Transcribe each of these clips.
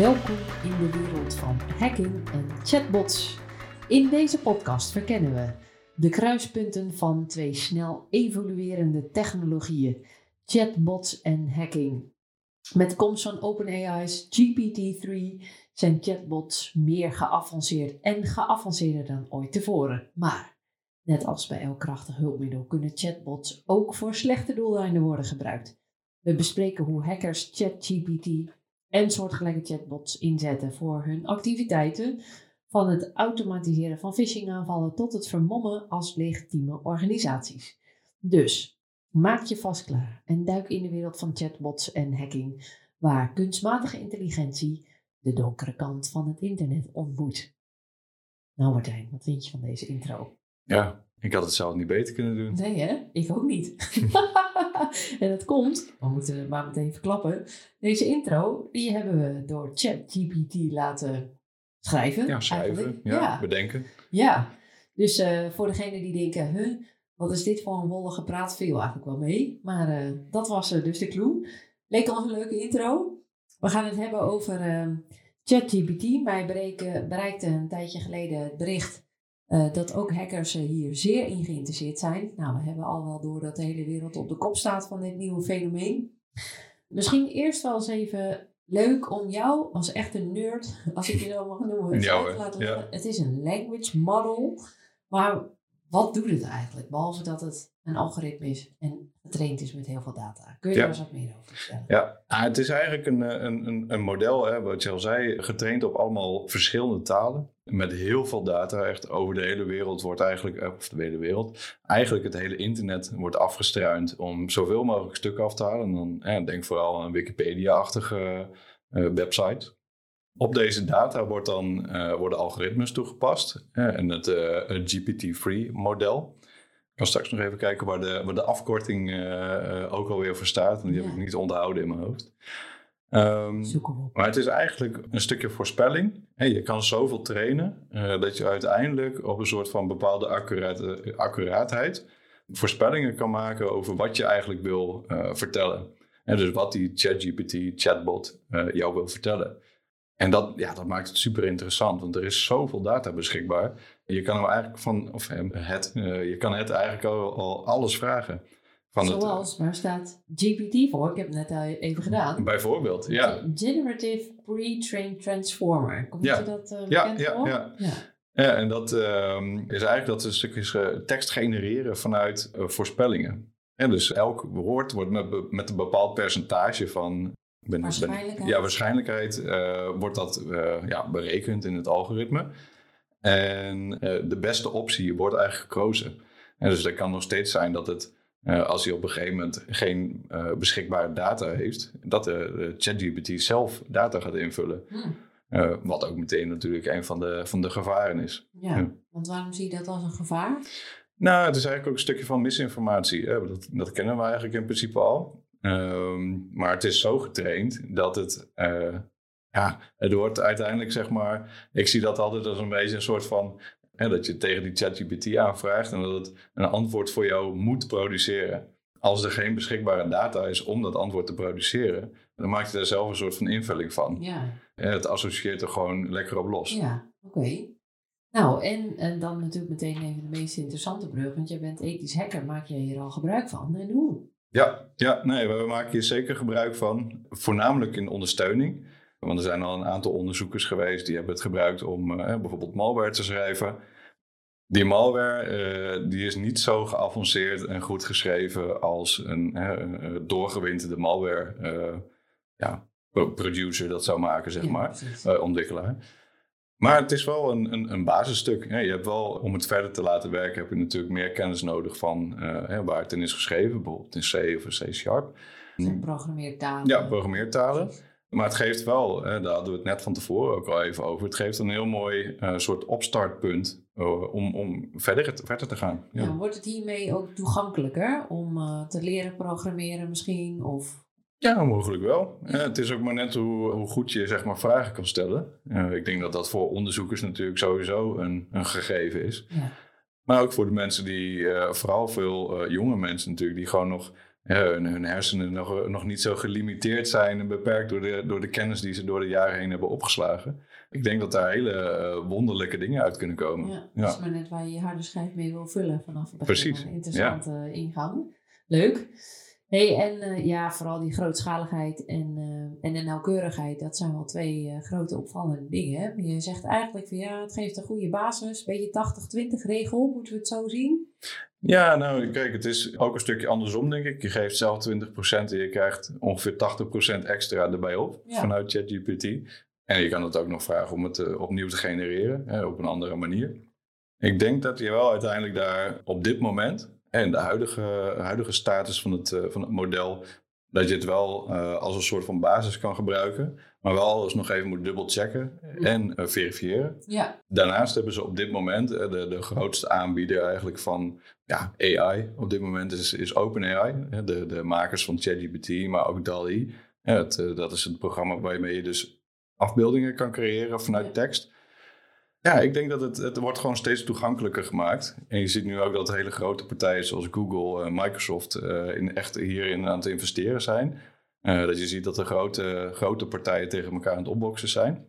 Welkom in de wereld van hacking en chatbots. In deze podcast verkennen we de kruispunten van twee snel evoluerende technologieën, chatbots en hacking. Met komst van OpenAI's GPT-3 zijn chatbots meer geavanceerd en geavanceerder dan ooit tevoren. Maar net als bij elk krachtig hulpmiddel kunnen chatbots ook voor slechte doeleinden worden gebruikt. We bespreken hoe hackers ChatGPT en soortgelijke chatbots inzetten voor hun activiteiten, van het automatiseren van phishingaanvallen tot het vermommen als legitieme organisaties. Dus maak je vast klaar en duik in de wereld van chatbots en hacking, waar kunstmatige intelligentie de donkere kant van het internet ontmoet. Nou Martijn, wat vind je van deze intro? Ja, ik had het zelf niet beter kunnen doen. Nee hè? Ik ook niet. en dat komt, we moeten het maar meteen verklappen, deze intro die hebben we door ChatGPT laten schrijven. Ja, schrijven, ja, ja, bedenken. Ja, dus uh, voor degenen die denken, huh, wat is dit voor een wollige praat, viel eigenlijk wel mee. Maar uh, dat was uh, dus de clue. Leek ons een leuke intro. We gaan het hebben over ChatGPT. Mij bereikte een tijdje geleden het bericht dat ook hackers hier zeer in geïnteresseerd zijn. Nou, we hebben al wel door dat de hele wereld op de kop staat van dit nieuwe fenomeen. Misschien eerst wel eens even leuk om jou als echte nerd, als ik je zo mag noemen, Ja, te laten. Het is een language model, maar wat doet het eigenlijk? Behalve dat het een algoritme is en getraind is met heel veel data. Kun je Ja. daar eens wat meer over vertellen? Ja, ah, het is eigenlijk een, eh, een, een, een model, hè, wat je al zei, getraind op allemaal verschillende talen. Met heel veel data, echt over de hele wereld wordt eigenlijk, eh, of de hele wereld, eigenlijk het hele internet wordt afgestruind om zoveel mogelijk stukken af te halen. En dan denk vooral aan een Wikipedia-achtige eh, website. Op deze data wordt dan, worden algoritmes toegepast en het, het GPT-3 model. Ik kan straks nog even kijken waar de, waar de afkorting eh, eh, ook alweer voor staat. Want die heb ik niet onthouden in mijn hoofd. Ehm, maar het is eigenlijk een stukje voorspelling. Je kan zoveel trainen eh, dat je uiteindelijk op een soort van bepaalde accurate, accuraatheid voorspellingen kan maken over wat je eigenlijk wil vertellen. En dus wat die ChatGPT, chatbot, jou wil vertellen. En dat, ja, dat maakt het super interessant, want er is zoveel data beschikbaar. Je kan hem eigenlijk van, of hem, het, eh, je kan het eigenlijk al, al alles vragen. Van het, eh, Zoals, waar staat GPT voor? Ik heb het net al even gedaan. bijvoorbeeld, ja. Generative Pre-trained Transformer. Komt Ja. je dat eh, Ja, bekend ja, voor? ja. ja. Ja, en dat ehm, is eigenlijk dat een stukje eh, tekst genereren vanuit eh, voorspellingen. En dus elk woord wordt met, met een bepaald percentage van ben, Waarschijnlijkheid. Ben, ja, waarschijnlijkheid eh, wordt dat eh, ja, berekend in het algoritme. En eh, de beste optie wordt eigenlijk gekozen. En dus het kan nog steeds zijn dat het, eh, als hij op een gegeven moment geen eh, beschikbare data heeft, dat de, ChatGPT zelf data gaat invullen. Hm. Eh, wat ook meteen natuurlijk een van de, van de gevaren is. Ja, Ja. want waarom zie je dat als een gevaar? Nou, het is eigenlijk ook een stukje van misinformatie. Hè? Dat, dat kennen we eigenlijk in principe al. Ehm, maar het is zo getraind dat het... eh, ja, het wordt uiteindelijk zeg maar... Ik zie dat altijd als een beetje een soort van... Hè, dat je tegen die ChatGPT aanvraagt... en dat het een antwoord voor jou moet produceren. Als er geen beschikbare data is om dat antwoord te produceren... dan maak je daar zelf een soort van invulling van. Ja, En het associeert er gewoon lekker op los. ja oké. Nou, en, en dan natuurlijk meteen even de meest interessante brug. Want jij bent ethisch hacker. Maak jij hier al gebruik van? En hoe? Ja, ja nee, we maken hier zeker gebruik van. Voornamelijk in ondersteuning. Want er zijn al een aantal onderzoekers geweest die hebben het gebruikt om eh, bijvoorbeeld malware te schrijven. Die malware eh, die is niet zo geavanceerd en goed geschreven als een doorgewinterde malware eh, ja, pro- producer dat zou maken, zeg Ja, maar, ontwikkelaar. Maar het is wel een, een, een basisstuk. Je hebt wel, om het verder te laten werken, heb je natuurlijk meer kennis nodig van waar het in is geschreven, bijvoorbeeld in C of in C-sharp. Zo'n programmeertaal. Ja, programmeertalen. Maar het geeft wel, hè, daar hadden we het net van tevoren ook al even over, het geeft een heel mooi eh, soort opstartpunt eh, om, om verder, te- verder te gaan. Ja. Ja, wordt het hiermee ook toegankelijker om eh, te leren programmeren misschien? Of Ja, mogelijk wel. Het is ook maar net hoe, hoe goed je zeg maar, vragen kan stellen. Ik denk dat dat voor onderzoekers natuurlijk sowieso een, een gegeven is. ja, Maar ook voor de mensen die, vooral veel jonge mensen natuurlijk, die gewoon nog hun, hun hersenen nog, nog niet zo gelimiteerd zijn en beperkt door de, door de kennis die ze door de jaren heen hebben opgeslagen. Ik denk dat daar hele eh, wonderlijke dingen uit kunnen komen. Ja, dat is maar net waar je je harde schijf mee wil vullen vanaf het begin. Precies, interessante ingang. Leuk. Hey, en eh, ja, vooral die grootschaligheid en, eh, en de nauwkeurigheid, dat zijn wel twee eh, grote opvallende dingen. Hè? Je zegt eigenlijk van ja, het geeft een goede basis, beetje 80-20 regel, moeten we het zo zien? Ja, nou kijk, het is ook een stukje andersom denk ik. Je geeft zelf 20% en je krijgt ongeveer 80% extra erbij op Ja. vanuit ChatGPT. En je kan het ook nog vragen om het eh, opnieuw te genereren hè, op een andere manier. Ik denk dat je wel uiteindelijk daar op dit moment en de huidige, huidige status van het, eh, van het model, dat je het wel eh, als een soort van basis kan gebruiken, maar wel alles nog even moet dubbelchecken en eh, verifiëren. Ja, Daarnaast hebben ze op dit moment eh, de, de grootste aanbieder eigenlijk van ja, AI. Op dit moment is, is OpenAI, de, de makers van ChatGPT, maar ook DALL-E. Ja, het, eh, dat is het programma waarmee je dus afbeeldingen kan creëren vanuit Ja. tekst. Ja, ik denk dat het, het wordt gewoon steeds toegankelijker gemaakt. En je ziet nu ook dat hele grote partijen zoals Google en Microsoft in echt hierin aan het investeren zijn. Eh, dat je ziet dat de grote, grote partijen tegen elkaar aan het opboksen zijn.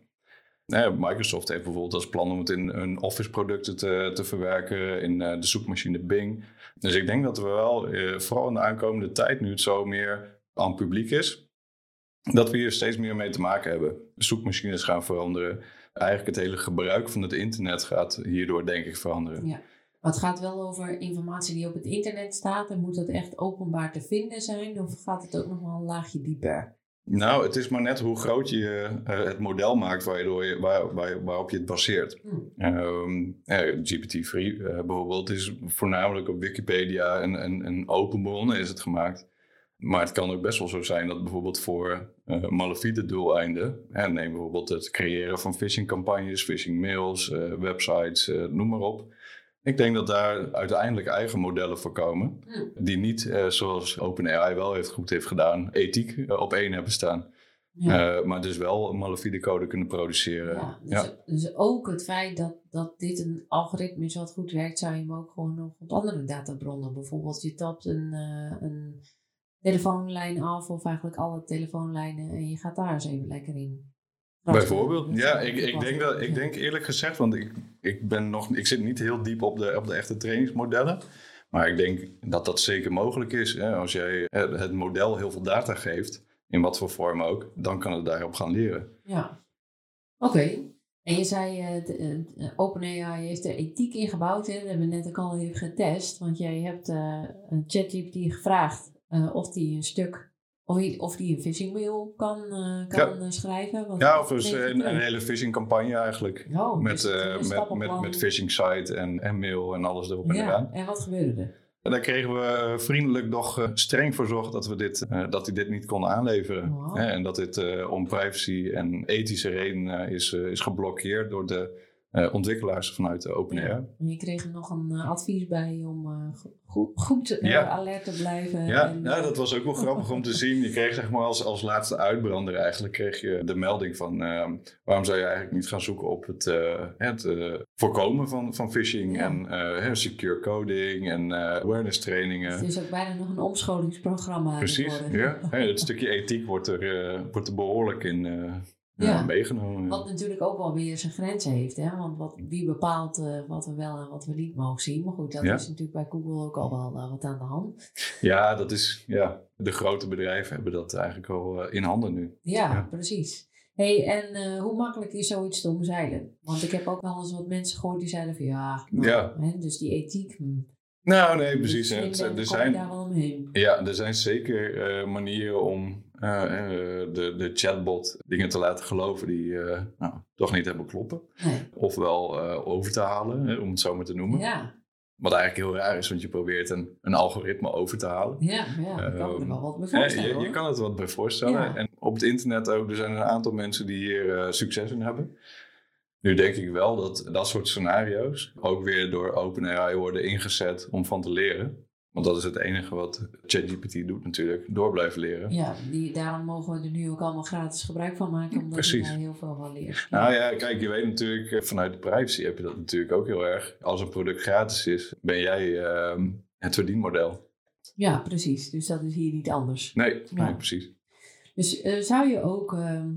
Nou Microsoft heeft bijvoorbeeld als plan om het in hun Office producten te, te verwerken, in eh, de zoekmachine Bing. Dus ik denk dat we wel, eh, vooral in de aankomende tijd, nu het zo meer aan het publiek is, dat we hier steeds meer mee te maken hebben. Zoekmachines gaan veranderen. Eigenlijk het hele gebruik van het internet gaat hierdoor denk ik veranderen. ja. Maar het gaat wel over informatie die op het internet staat en moet dat echt openbaar te vinden zijn of gaat het ook nog wel een laagje dieper? Nou, het is maar net hoe groot je eh, het model maakt waardoor je, waar, waar, waarop je het baseert. Hm. Ehm, ja, GPT-3 eh, bijvoorbeeld is voornamelijk op Wikipedia en, en, en open bronnen is het gemaakt. Maar het kan ook best wel zo zijn dat bijvoorbeeld voor eh malafide doeleinden, hè, neem bijvoorbeeld het creëren van phishingcampagnes, phishing mails, eh, websites, noem maar op. Ik denk dat daar uiteindelijk eigen modellen voor komen, Hm. die niet, eh, zoals OpenAI wel heeft, goed heeft gedaan, ethiek eh, op één hebben staan. Ja. Eh, maar dus wel een malafide code kunnen produceren. Ja, dus, ja. dus ook het feit dat, dat dit een algoritme is wat goed werkt, zou je hem ook gewoon nog op andere databronnen. Bijvoorbeeld, je tapt een, eh, een telefoonlijn af, of eigenlijk alle telefoonlijnen, en je gaat daar eens even lekker in. Bijvoorbeeld, ja, ik, ik, denk dat, ik denk eerlijk gezegd, want ik, ik, ben nog, ik zit niet heel diep op de, op de echte trainingsmodellen. Maar ik denk dat dat zeker mogelijk is. Hè? Als jij het het model heel veel data geeft, in wat voor vorm ook, dan kan het daarop gaan leren. Ja. Oké. En je zei, eh, eh, OpenAI heeft er ethiek in gebouwd. Hè? Dat hebben we net ook al even getest. Want jij hebt eh, een ChatGPT gevraagd eh, of die een stuk, of die, of die een phishing mail kan, eh, kan eh, schrijven. Ja, of dus Nee, een, een hele phishing campagne eigenlijk. Oh, met, dus eh, eh, met, stappenplan. met, met phishing site en, en mail en alles erop en Ja, eraan. en wat gebeurde er? En daar kregen we eh, vriendelijk eh, streng voor zorg dat we dit, eh, dat hij dit niet kon aanleveren. Wow. En dat dit eh, om privacy en ethische redenen is, eh, is geblokkeerd door de eh, ontwikkelaars vanuit de OpenAI. Ja. En je kreeg er nog een eh, advies bij om eh, go- goed, goed Ja. alert te blijven. Ja, en, ja, dat was ook wel grappig om te zien. Je kreeg zeg maar als, als laatste uitbrander eigenlijk kreeg je de melding van eh, waarom zou je eigenlijk niet gaan zoeken op het, eh, het voorkomen van, van phishing Ja. en eh, hè, secure coding en eh, awareness trainingen. Het is ook bijna nog een omscholingsprogramma. Precies, ja. Hè, Het stukje ethiek wordt er, eh, wordt er behoorlijk in eh, Ja. meegenomen. Wat natuurlijk ook wel weer zijn grenzen heeft. Hè? Want wat, wie bepaalt eh, wat we wel en wat we niet mogen zien. Maar goed, dat is natuurlijk bij Google ook al wel eh, wat aan de hand. Ja, dat is, ja, de grote bedrijven hebben dat eigenlijk al eh, in handen nu. Ja, precies. hey, en hoe makkelijk is zoiets te omzeilen? Want ik heb ook wel eens wat mensen gehoord die zeiden van ja, nou, Ja. Hè, dus die ethiek. hm, Nou, nee, precies. er zijn, daar wel omheen. Ja, er zijn zeker manieren om de, de chatbot dingen te laten geloven die eh, nou, toch niet hebben kloppen. Nee. Ofwel eh, over te halen, om het zo maar te noemen. Ja, Wat eigenlijk heel raar is, want je probeert een, een algoritme over te halen. ja, ja, ik kan er Ehm, wel wat bij voorstellen. je, kan het wat bij voorstellen. Ja. En op het internet ook, er zijn een aantal mensen die hier eh, succes in hebben. Nu denk ik wel dat dat soort scenario's ook weer door OpenAI worden ingezet om van te leren. Want dat is het enige wat ChatGPT doet natuurlijk, door blijven leren. Ja, die, daarom mogen we er nu ook allemaal gratis gebruik van maken, omdat Precies. je daar heel veel van leert. Nou ja, kijk, je weet natuurlijk, eh, vanuit de privacy heb je dat natuurlijk ook heel erg. Als een product gratis is, ben jij ehm, het verdienmodel. Ja, precies. Dus dat is hier niet anders. Nee, Ja. nee precies. Dus eh, zou je ook, ehm,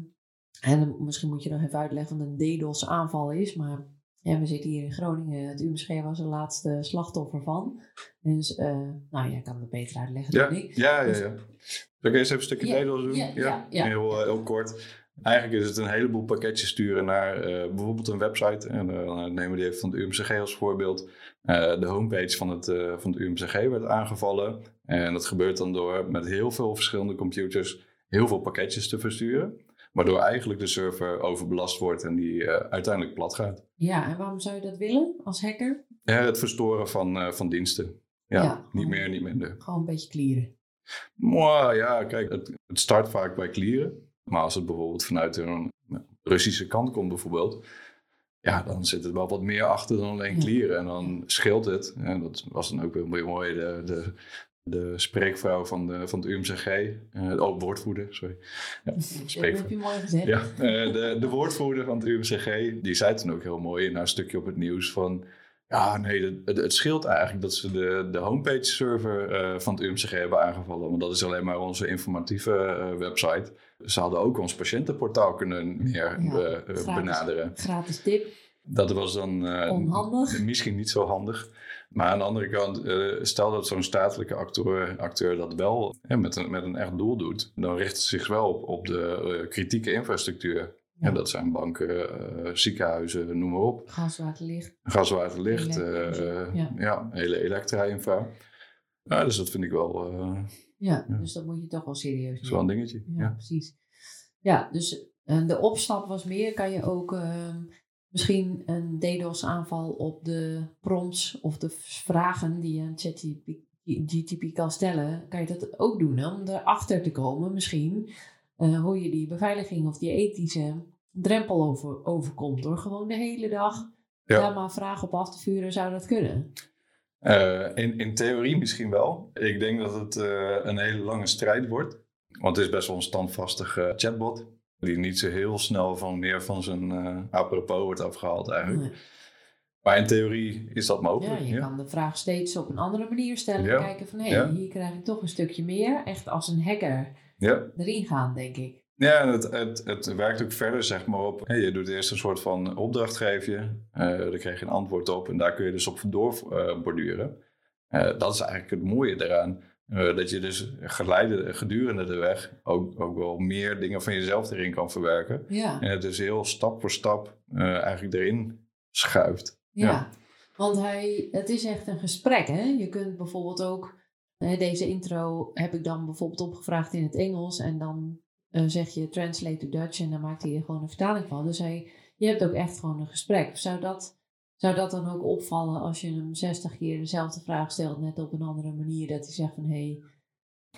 en misschien moet je nog even uitleggen wat een DDoS aanval is, maar ja, we zitten hier in Groningen. Het UMSG was de laatste slachtoffer van. Dus, eh, nou, jij kan het beter uitleggen Ja, dan ik. ja, ja. Dus- ja. Zal ik eerst even een stukje Ja, doen? ja, ja, ja. Heel, eh, heel kort. Eigenlijk is het een heleboel pakketjes sturen naar eh, bijvoorbeeld een website. En eh, dan nemen we die even van het UMCG als voorbeeld. De homepage van het, van het UMCG werd aangevallen. En dat gebeurt dan door met heel veel verschillende computers heel veel pakketjes te versturen. Waardoor eigenlijk de server overbelast wordt en die eh, uiteindelijk plat gaat. Ja, en waarom zou je dat willen als hacker? Ja, het verstoren van, eh, van diensten. Ja, Ja. niet meer, niet minder. Gewoon een beetje clearen. Mwah, ja, kijk, het, het start vaak bij clearen. Maar als het bijvoorbeeld vanuit een Russische kant komt bijvoorbeeld... Ja, dan zit er wel wat meer achter dan alleen Ja. clearen. En dan scheelt het. En dat was dan ook weer weer mooi. De, de, de spreekvrouw van, de, van het UMCG. eh oh, woordvoerder, sorry. Ja, Dat spreekvrouw. heb je mooi gezegd. Ja, eh, de, de woordvoerder van het UMCG, die zei toen ook heel mooi in haar stukje op het nieuws van... Ja, nee, het, het, scheelt eigenlijk dat ze de, de homepage-server eh, van het UMCG hebben aangevallen. Want dat is alleen maar onze informatieve website. Ze hadden ook ons patiëntenportaal kunnen meer Ja, gratis. benaderen. Gratis tip. Dat was dan Onhandig. misschien niet zo handig. Maar aan de andere kant, eh, stel dat zo'n statelijke acteur, acteur dat wel hè, met, een, met een echt doel doet, dan richt het zich wel op, op de eh, kritieke infrastructuur. Ja. En dat zijn banken, eh, ziekenhuizen, noem maar op. Gas, water, licht. Gas, water, licht, ja. ja. hele elektra-infra. Ja, dus dat vind ik wel, Ja, dus dat moet je toch wel serieus is wel een nemen. dingetje. Ja, precies. Ja, dus de opstap was meer. Kan je ook ehm, misschien een DDoS-aanval op de prompts of de vragen die je aan ChatGPT kan stellen, kan je dat ook doen hè? om erachter te komen misschien eh, hoe je die beveiliging of die ethische drempel over, overkomt door gewoon de hele dag Ja. daar maar vragen op af te vuren, zou dat kunnen? Eh, in, in theorie misschien wel. Ik denk dat het eh, een hele lange strijd wordt. Want het is best wel een standvastige chatbot. Die niet zo heel snel van meer van zijn eh, apropos wordt afgehaald eigenlijk. Nee. Maar in theorie is dat Ja, mogelijk. je Ja, kan de vraag steeds op een andere manier stellen. Ja. En kijken van, hé, Ja. hier krijg ik toch een stukje meer. Echt als een hacker ja. erin gaan, denk ik. ja het, het, het werkt ook verder zeg maar op. je doet eerst een soort van opdracht geven. eh daar krijg je een antwoord op. En daar kun je dus op doorborduren. Eh dat is eigenlijk het mooie daaraan. Eh, dat je dus geleide, gedurende de weg ook, ook wel meer dingen van jezelf erin kan verwerken. Ja, En het dus heel stap voor stap eh, eigenlijk erin schuift. ja. ja. Want hij, het is echt een gesprek, hè. Je kunt bijvoorbeeld ook... hè, deze intro heb ik dan bijvoorbeeld opgevraagd in het Engels. En dan eh, zeg je translate to Dutch. En dan maakt hij er gewoon een vertaling van. Dus hij, je hebt ook echt gewoon een gesprek. Zou dat, zou dat dan ook opvallen als je hem 60 keer dezelfde vraag stelt... net op een andere manier, dat hij zegt van... Hé,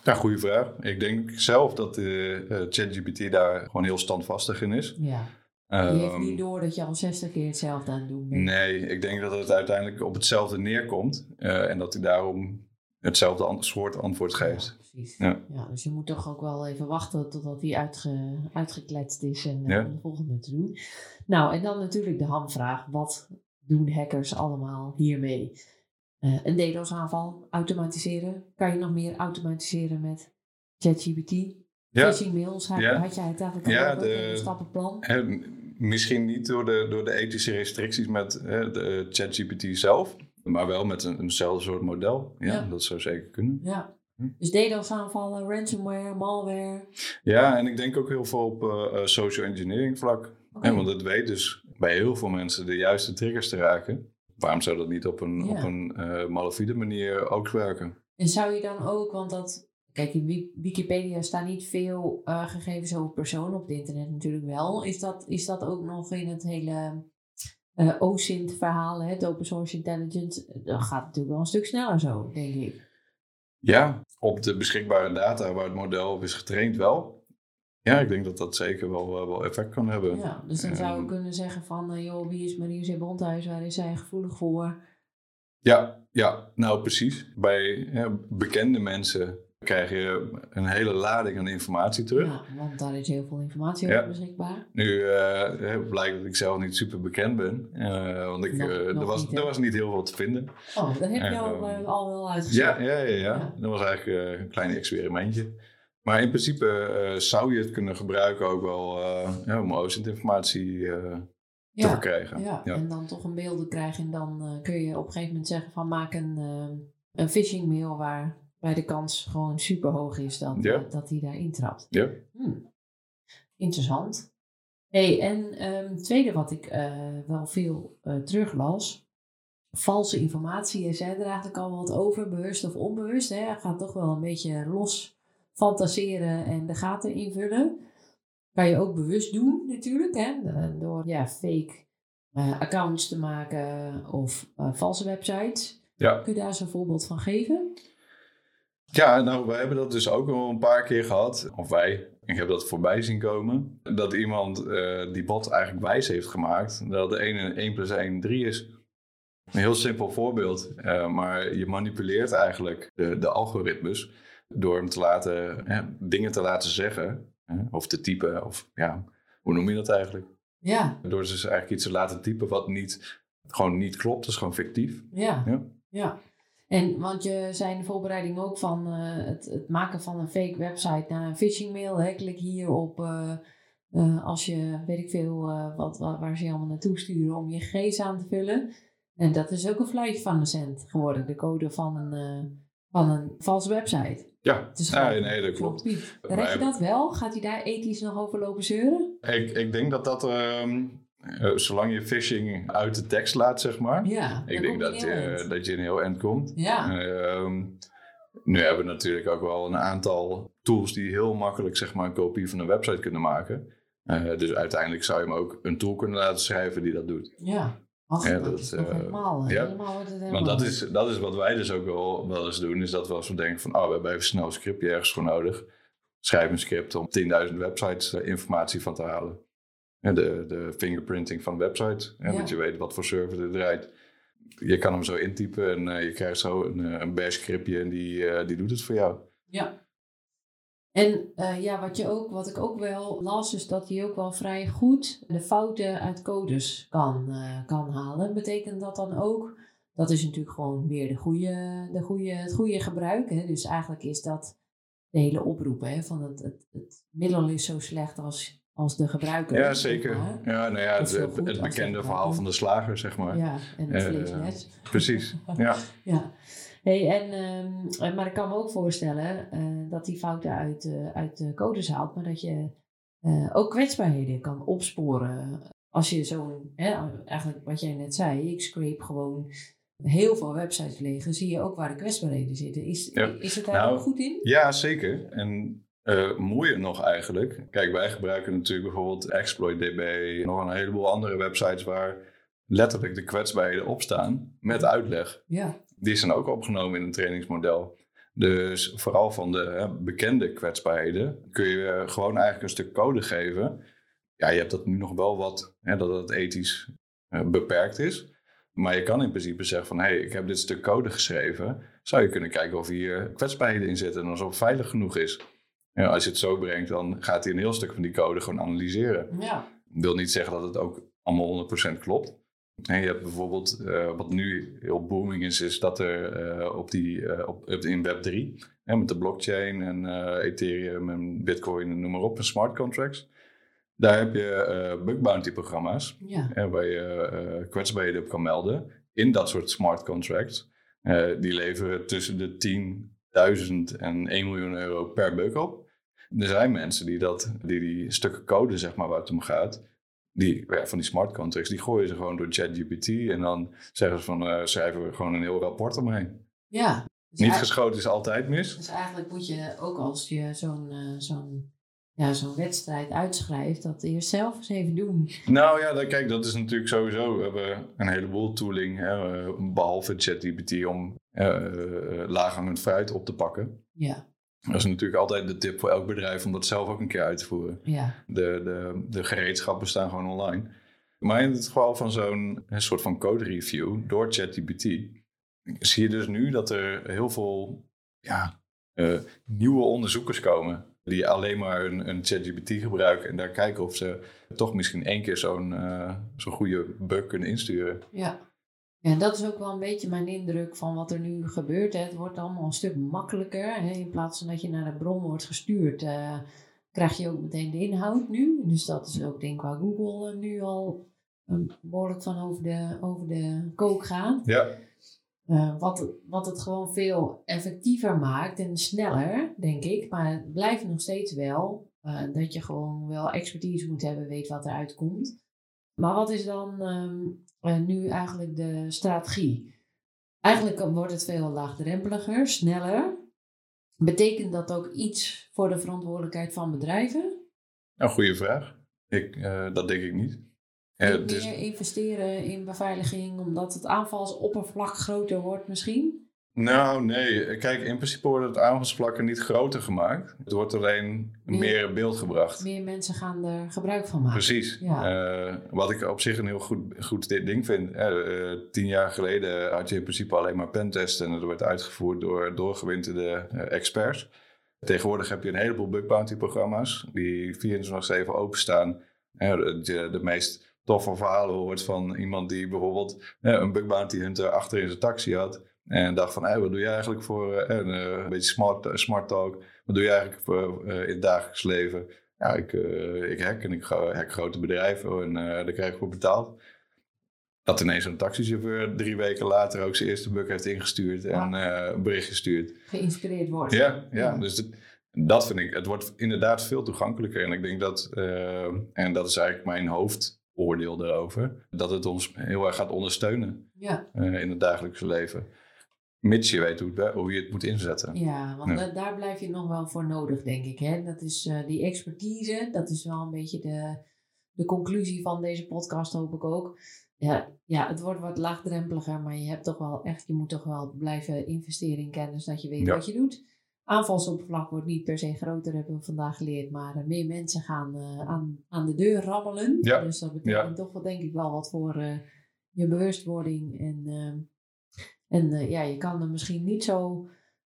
Ja, goede vraag. Ik denk zelf dat eh, ChatGPT daar gewoon heel standvastig in is. ja... Die heeft Ehm, niet door dat je al 60 keer hetzelfde aan het doen bent. Nee, ik denk dat het uiteindelijk op hetzelfde neerkomt. eh, en dat hij daarom hetzelfde an- soort antwoord geeft. Ja, precies. Ja. Ja. dus je moet toch ook wel even wachten totdat hij uitge, uitgekletst is en Ja. de volgende te doen. Nou, en dan natuurlijk de hamvraag. Wat doen hackers allemaal hiermee? Eh, een DDoS-aanval automatiseren. Kan je nog meer automatiseren met ChatGPT? Ja, Phishing mails, had, Ja. had jij het eigenlijk al Ja, over, de- een stappenplan? misschien niet door de, door de ethische restricties met hè, de eh, ChatGPT zelf. Maar wel met een, eenzelfde soort model. Ja, Ja. dat zou zeker kunnen. Ja. Hm. Dus DDoS-aanvallen, ransomware, malware. Ja, en ik denk ook heel veel op eh, social engineering vlak. Hè, want het weet dus bij heel veel mensen de juiste triggers te raken. Waarom zou dat niet op een, Ja. op een eh, malafide manier ook werken? En zou je dan ook, want dat. Kijk, in Wi- Wikipedia staan niet veel eh, gegevens over personen, op het internet natuurlijk wel. Is dat, is dat ook nog in het hele eh OSINT-verhaal, hè, het Open Source Intelligence? Dat gaat natuurlijk wel een stuk sneller zo, denk ik. Ja, op de beschikbare data waar het model op is getraind wel. Ja, ik denk dat dat zeker wel, eh, wel effect kan hebben. Ja, dus dan zou je Ehm. kunnen zeggen van, eh, joh, wie is Marie Bondhuis, waar is zij gevoelig voor? Ja, ja, nou precies. Bij bekende mensen krijg je een hele lading aan informatie terug. Ja, want daar is heel veel informatie Ja. over beschikbaar. Nu eh, blijkt dat ik zelf niet super bekend ben. want ik, Nog- nog er, was, niet, er was niet heel veel te vinden. Oh, daar heb je al, ehm, eh, al wel uitgezocht. Ja, ja, ja, ja. Dat was eigenlijk een klein experimentje. Maar in principe eh, zou je het kunnen gebruiken ook wel eh, ja, om OSINT-informatie eh, te Ja. verkrijgen. Ja, Ja. en dan toch een beeld krijgen en dan kun je op een gegeven moment zeggen van maak een, een phishing mail waar bij de kans gewoon super hoog is dat, Ja. eh, dat hij daarin trapt. Ja. Hmm. Interessant. Hey, en het tweede wat ik wel veel teruglas, valse informatie. Je zei er eigenlijk al wat over, bewust of onbewust. Hè? Gaat toch wel een beetje los fantaseren en de gaten invullen. Kan je ook bewust doen natuurlijk, hè? Door ja, fake eh, accounts te maken of eh, valse websites. Ja. Kun je daar eens een voorbeeld van geven? Ja, nou, wij hebben dat dus ook al een paar keer gehad. Of wij, ik heb dat voorbij zien komen. Dat iemand eh, die bot eigenlijk wijs heeft gemaakt dat de 1 en 1 plus 1 3 is. Een heel simpel voorbeeld. maar je manipuleert eigenlijk de, de algoritmes door hem te laten, hè, dingen te laten zeggen. hè, of te typen. Of ja, hoe noem je dat eigenlijk? Ja, Door ze dus eigenlijk iets te laten typen wat niet, gewoon niet klopt. Dat is gewoon fictief. ja. Ja. ja. En want je zei in de voorbereiding ook van eh, het, het maken van een fake website naar een phishing mail. Hè? Klik hier op eh, eh, als je, weet ik veel, eh, wat, waar, ze je allemaal naartoe sturen om je gegevens aan te vullen. En dat is ook een fluitje van een cent geworden, de code van een, van een valse website. Ja, gewoon- nee, dat klopt. Red je dat wel? Gaat hij daar ethisch nog over lopen zeuren? Ik, ik denk dat dat, ehm, eh, zolang je phishing uit de tekst laat, zeg maar. Ja. ik denk dat, je, dat je in een heel eind komt. Ja, Ehm, nu hebben we natuurlijk ook wel een aantal tools die heel makkelijk zeg maar, een kopie van een website kunnen maken. Eh, dus uiteindelijk zou je hem ook een tool kunnen laten schrijven die dat doet. ja. Ach, Ja, dat, dat, is eh, helemaal, ja. Want helemaal. dat is, dat is wat wij dus ook wel, wel eens doen, is dat we als we denken van, oh, we hebben even snel een scriptje ergens voor nodig. Schrijf een script om 10.000 websites eh, informatie van te halen. Ja, de, de fingerprinting van de website, hè, Ja. dat je weet wat voor server er draait. Je kan hem zo intypen en eh, je krijgt zo een, eh, een bash scriptje en die, eh, die doet het voor jou. Ja. En eh, ja, wat, je ook, wat ik ook wel las, is dat hij ook wel vrij goed de fouten uit codes kan, eh, kan halen. Betekent dat dan ook, dat is natuurlijk gewoon weer de goede, de goede, het goede gebruik. Hè? Dus eigenlijk is dat de hele oproep, hè? van het, het, het middel is zo slecht als, als de gebruiker. Ja, zeker. maar. Ja, nou ja, het, bekende verhaal van de slager, zeg maar. Ja, en het vleesnet. Precies, ja. Ja, hey, en, ehm, eh, maar ik kan me ook voorstellen eh, dat die fouten uit, eh, uit de codes haalt, maar dat je eh, ook kwetsbaarheden kan opsporen. Als je zo'n, eigenlijk wat jij net zei, ik scrape gewoon heel veel websites leeg, zie je ook waar de kwetsbaarheden zitten. Is, Ja. is het daar Nou, ook goed in? Ja, zeker. En eh mooier nog eigenlijk. Kijk, wij gebruiken natuurlijk bijvoorbeeld ExploitDB, nog een heleboel andere websites waar letterlijk de kwetsbaarheden op staan met uitleg. Ja, Die zijn ook opgenomen in een trainingsmodel. Dus vooral van de hè, bekende kwetsbaarheden kun je gewoon eigenlijk een stuk code geven. Ja, je hebt dat nu nog wel wat, hè, dat het ethisch eh, beperkt is. Maar je kan in principe zeggen van, hé, hey, ik heb dit stuk code geschreven. Zou je kunnen kijken of hier kwetsbaarheden in zitten en of het veilig genoeg is. Ja, als je het zo brengt, dan gaat hij een heel stuk van die code gewoon analyseren. ja, wil niet zeggen dat het ook allemaal 100% klopt. Je hebt bijvoorbeeld, eh, wat nu heel booming is, is dat er eh, op die, eh, op, in Web3, hè, met de blockchain en Ethereum en Bitcoin en noem maar op, en smart contracts, daar heb je bug bounty programma's, ja, hè, waar je kwetsbaarheden op kan melden in dat soort smart contracts. Die leveren tussen de 10.000 en 1 miljoen euro per bug op. Er zijn mensen die, dat, die die stukken code, zeg maar, waar het om gaat, die, ja, van die smart contracts, die gooien ze gewoon door ChatGPT en dan zeggen ze van, eh, schrijven we gewoon een heel rapport omheen. ja. Dus Niet geschoten is altijd mis. Dus eigenlijk moet je ook als je zo'n eh, zo'n ja, zo'n wedstrijd uitschrijft, dat eerst zelf eens even doen. Nou ja, dan, kijk, dat is natuurlijk sowieso. We hebben een heleboel tooling, hè, eh, behalve ChatGPT, om eh, laaghangend fruit op te pakken. Ja, Dat is natuurlijk altijd de tip voor elk bedrijf om dat zelf ook een keer uit te voeren. ja, De, de, de gereedschappen staan gewoon online. Maar in het geval van zo'n soort van code review door ChatGPT, zie je dus nu dat er heel veel ja, eh, nieuwe onderzoekers komen die alleen maar een, een ChatGPT gebruiken en daar kijken of ze toch misschien één keer zo'n uh, zo'n goede bug kunnen insturen. Ja. Ja, dat is ook wel een beetje mijn indruk van wat er nu gebeurt. Hè. Het wordt allemaal een stuk makkelijker. Hè. In plaats van dat je naar de bron wordt gestuurd, uh, krijg je ook meteen de inhoud nu. Dus dat is ook denk ik waar Google nu al behoorlijk van over de, over de kook gaat. Ja. Uh, wat, wat het gewoon veel effectiever maakt en sneller, denk ik. Maar het blijft nog steeds wel dat je gewoon wel expertise moet hebben, weet wat eruit komt. Maar wat is dan um, uh, nu eigenlijk de strategie? Eigenlijk wordt het veel laagdrempeliger, sneller. Betekent dat ook iets voor de verantwoordelijkheid van bedrijven? Een goede vraag. Ik, dat denk ik niet. Dus... meer investeren in beveiliging omdat het aanvalsoppervlak groter wordt misschien? Nou, nee. Kijk, in principe wordt het aanvalsvlak niet groter gemaakt. Het wordt alleen meer, meer in beeld gebracht. Meer mensen gaan er gebruik van maken. Precies. Ja. Uh, wat ik op zich een heel goed, goed ding vind. Uh, tien jaar geleden had je in principe alleen maar pentesten. En dat werd uitgevoerd door doorgewinterde uh, experts. Tegenwoordig heb je een heleboel bug bounty programma's die 24-7 openstaan. De, de meest toffe verhalen hoort van iemand die bijvoorbeeld een bug bounty hunter achter in zijn taxi had. En dacht van, hey, wat doe je eigenlijk voor uh, een, een, beetje smart, smart talk. Wat doe je eigenlijk voor, in het dagelijks leven? Ja, ik, ik hack en ik hack grote bedrijven en daar krijg ik voor betaald. Dat ineens een taxichauffeur drie weken later ook zijn eerste bug heeft ingestuurd en een bericht gestuurd. Geïnspireerd wordt. Ja, ja, ja. dus dat vind ik, het wordt inderdaad veel toegankelijker. En ik denk dat, en dat is eigenlijk mijn hoofd oordeel erover. Dat het ons heel erg gaat ondersteunen ja. uh, in het dagelijkse leven. Mits je weet hoe, je het moet inzetten. Ja, want ja. daar blijf je nog wel voor nodig, denk ik. Hè? Dat is uh, die expertise, dat is wel een beetje de, de conclusie van deze podcast, hoop ik ook. Ja, ja, het wordt wat laagdrempeliger, maar je hebt toch wel echt, je moet toch wel blijven investeren in kennis, dat je weet ja. wat je doet aanvalsoppervlak wordt niet per se groter, hebben we vandaag geleerd. Maar uh, meer mensen gaan uh, aan, aan de deur rammelen. Ja. Dus dat betekent toch wel denk ik wel wat voor je bewustwording. En, en ja, je kan er misschien niet zo,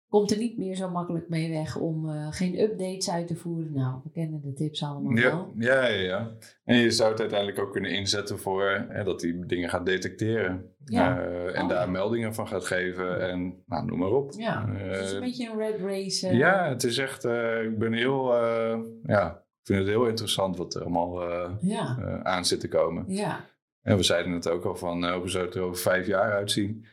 komt er niet meer zo makkelijk mee weg om geen updates uit te voeren. Nou, we kennen de tips allemaal ja. wel. Ja, ja, ja. En je zou het uiteindelijk ook kunnen inzetten voor hè, dat die dingen gaat detecteren. Ja. en Oh, daar meldingen van gaat geven en nou, noem maar op. Ja, Eh, het is een beetje een red race. eh, ja, het is echt, eh, ik ben heel, eh, ja, ik vind het heel interessant wat er allemaal eh, Ja, eh, aan zit te komen. ja. En we zeiden het ook al van, eh, hoe zou het er over vijf jaar uitzien?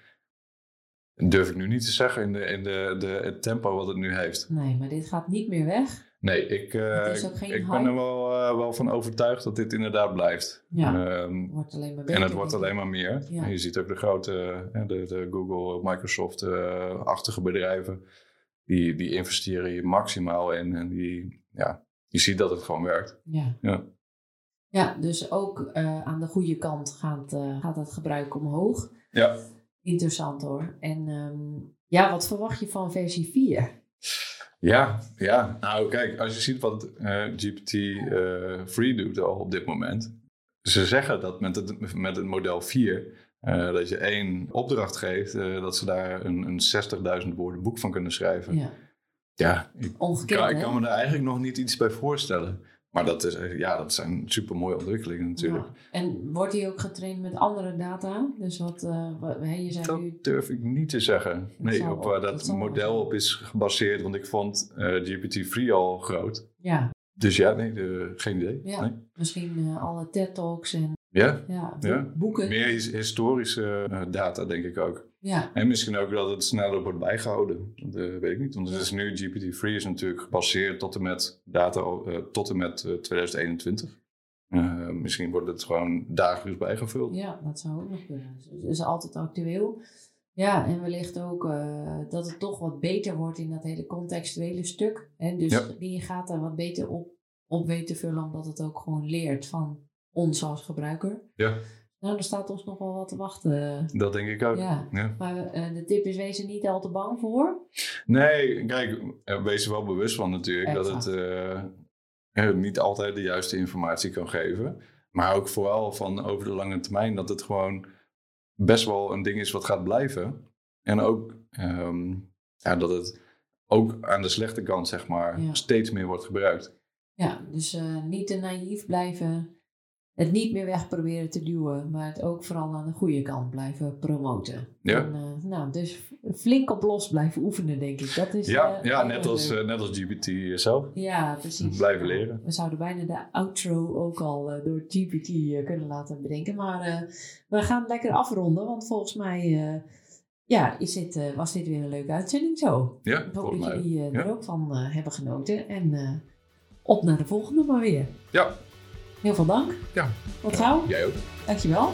Durf ik nu niet te zeggen in, de, in de, de, het tempo wat het nu heeft. Nee, maar dit gaat niet meer weg. Nee, ik, eh, ik ben er wel, eh, wel van overtuigd dat dit inderdaad blijft. Ja. Ehm, Wordt alleen maar beter. en het wordt alleen maar meer. Ja. Je ziet ook de grote, eh, de, de Google, Microsoft-achtige bedrijven, die, die investeren hier maximaal in. En die, ja, je ziet dat het gewoon werkt. Ja. Ja. Ja, dus ook eh, aan de goede kant gaat, eh, gaat het gebruik omhoog. Ja, Interessant hoor. En ehm, ja, wat verwacht je van versie 4? ja, ja. Nou, kijk, als je ziet wat eh, GPT-3 doet al op dit moment. Ze zeggen dat met het, met het model 4, eh, dat je één opdracht geeft, eh, dat ze daar een, een 60.000 woorden boek van kunnen schrijven. Ja, Ja, ik ongekend kan, ik kan me daar eigenlijk nog niet iets bij voorstellen. Maar dat, is, eh, ja, dat zijn super mooie ontwikkelingen natuurlijk. Ja. En wordt hij ook getraind met andere data? Dus wat, wat hè, je zei Dat nu... durf ik niet te zeggen. Nee, op waar dat model op is gebaseerd. Want ik vond eh, GPT-3 al groot. Ja, Dus ja, nee, de- geen idee. Ja. Nee. misschien alle TED-talks en Ja, ja, Ja. boeken. meer his- historische eh, data denk ik ook. Ja, En misschien ook dat het sneller wordt bijgehouden. Dat eh, weet ik niet. Want het is nu, GPT-3 is natuurlijk gebaseerd tot en met data eh, tot en met eh, 2021. Eh, misschien wordt het gewoon dagelijks bijgevuld. ja, dat zou ook nog kunnen. Dus het is altijd actueel. Ja, en wellicht ook dat het toch wat beter wordt in dat hele contextuele stuk. En dus Ja. die gaat daar wat beter op, op weten vullen, omdat het ook gewoon leert van ons als gebruiker. Ja. Nou, er staat ons nog wel wat te wachten. Dat denk ik ook. Ja. Ja. Maar eh, de tip is, wees er niet al te bang voor. Nee, kijk, eh, wees er wel bewust van natuurlijk dat het eh, niet altijd de juiste informatie kan geven. Maar ook vooral van over de lange termijn dat het gewoon best wel een ding is wat gaat blijven. En ook ehm, ja, dat het ook aan de slechte kant, zeg maar, Ja. steeds meer wordt gebruikt. Ja, dus niet te naïef blijven. Het niet meer weg proberen te duwen, maar het ook vooral aan de goede kant blijven promoten. Ja. En, eh, nou, dus flink op los blijven oefenen, denk ik. Dat is, Ja, eh, ja net, als, eh, net als GPT zelf. Ja, precies. Blijven leren. We zouden bijna de outro ook al door GPT kunnen laten bedenken. Maar we gaan lekker afronden, want volgens mij ja, is dit, was dit weer een leuke uitzending zo. Ja, Ik hoop dat jullie eh, er Ja. ook van hebben genoten. En op naar de volgende maar weer. Ja, Heel veel dank. ja. Tot gauw. jij ook. Dankjewel.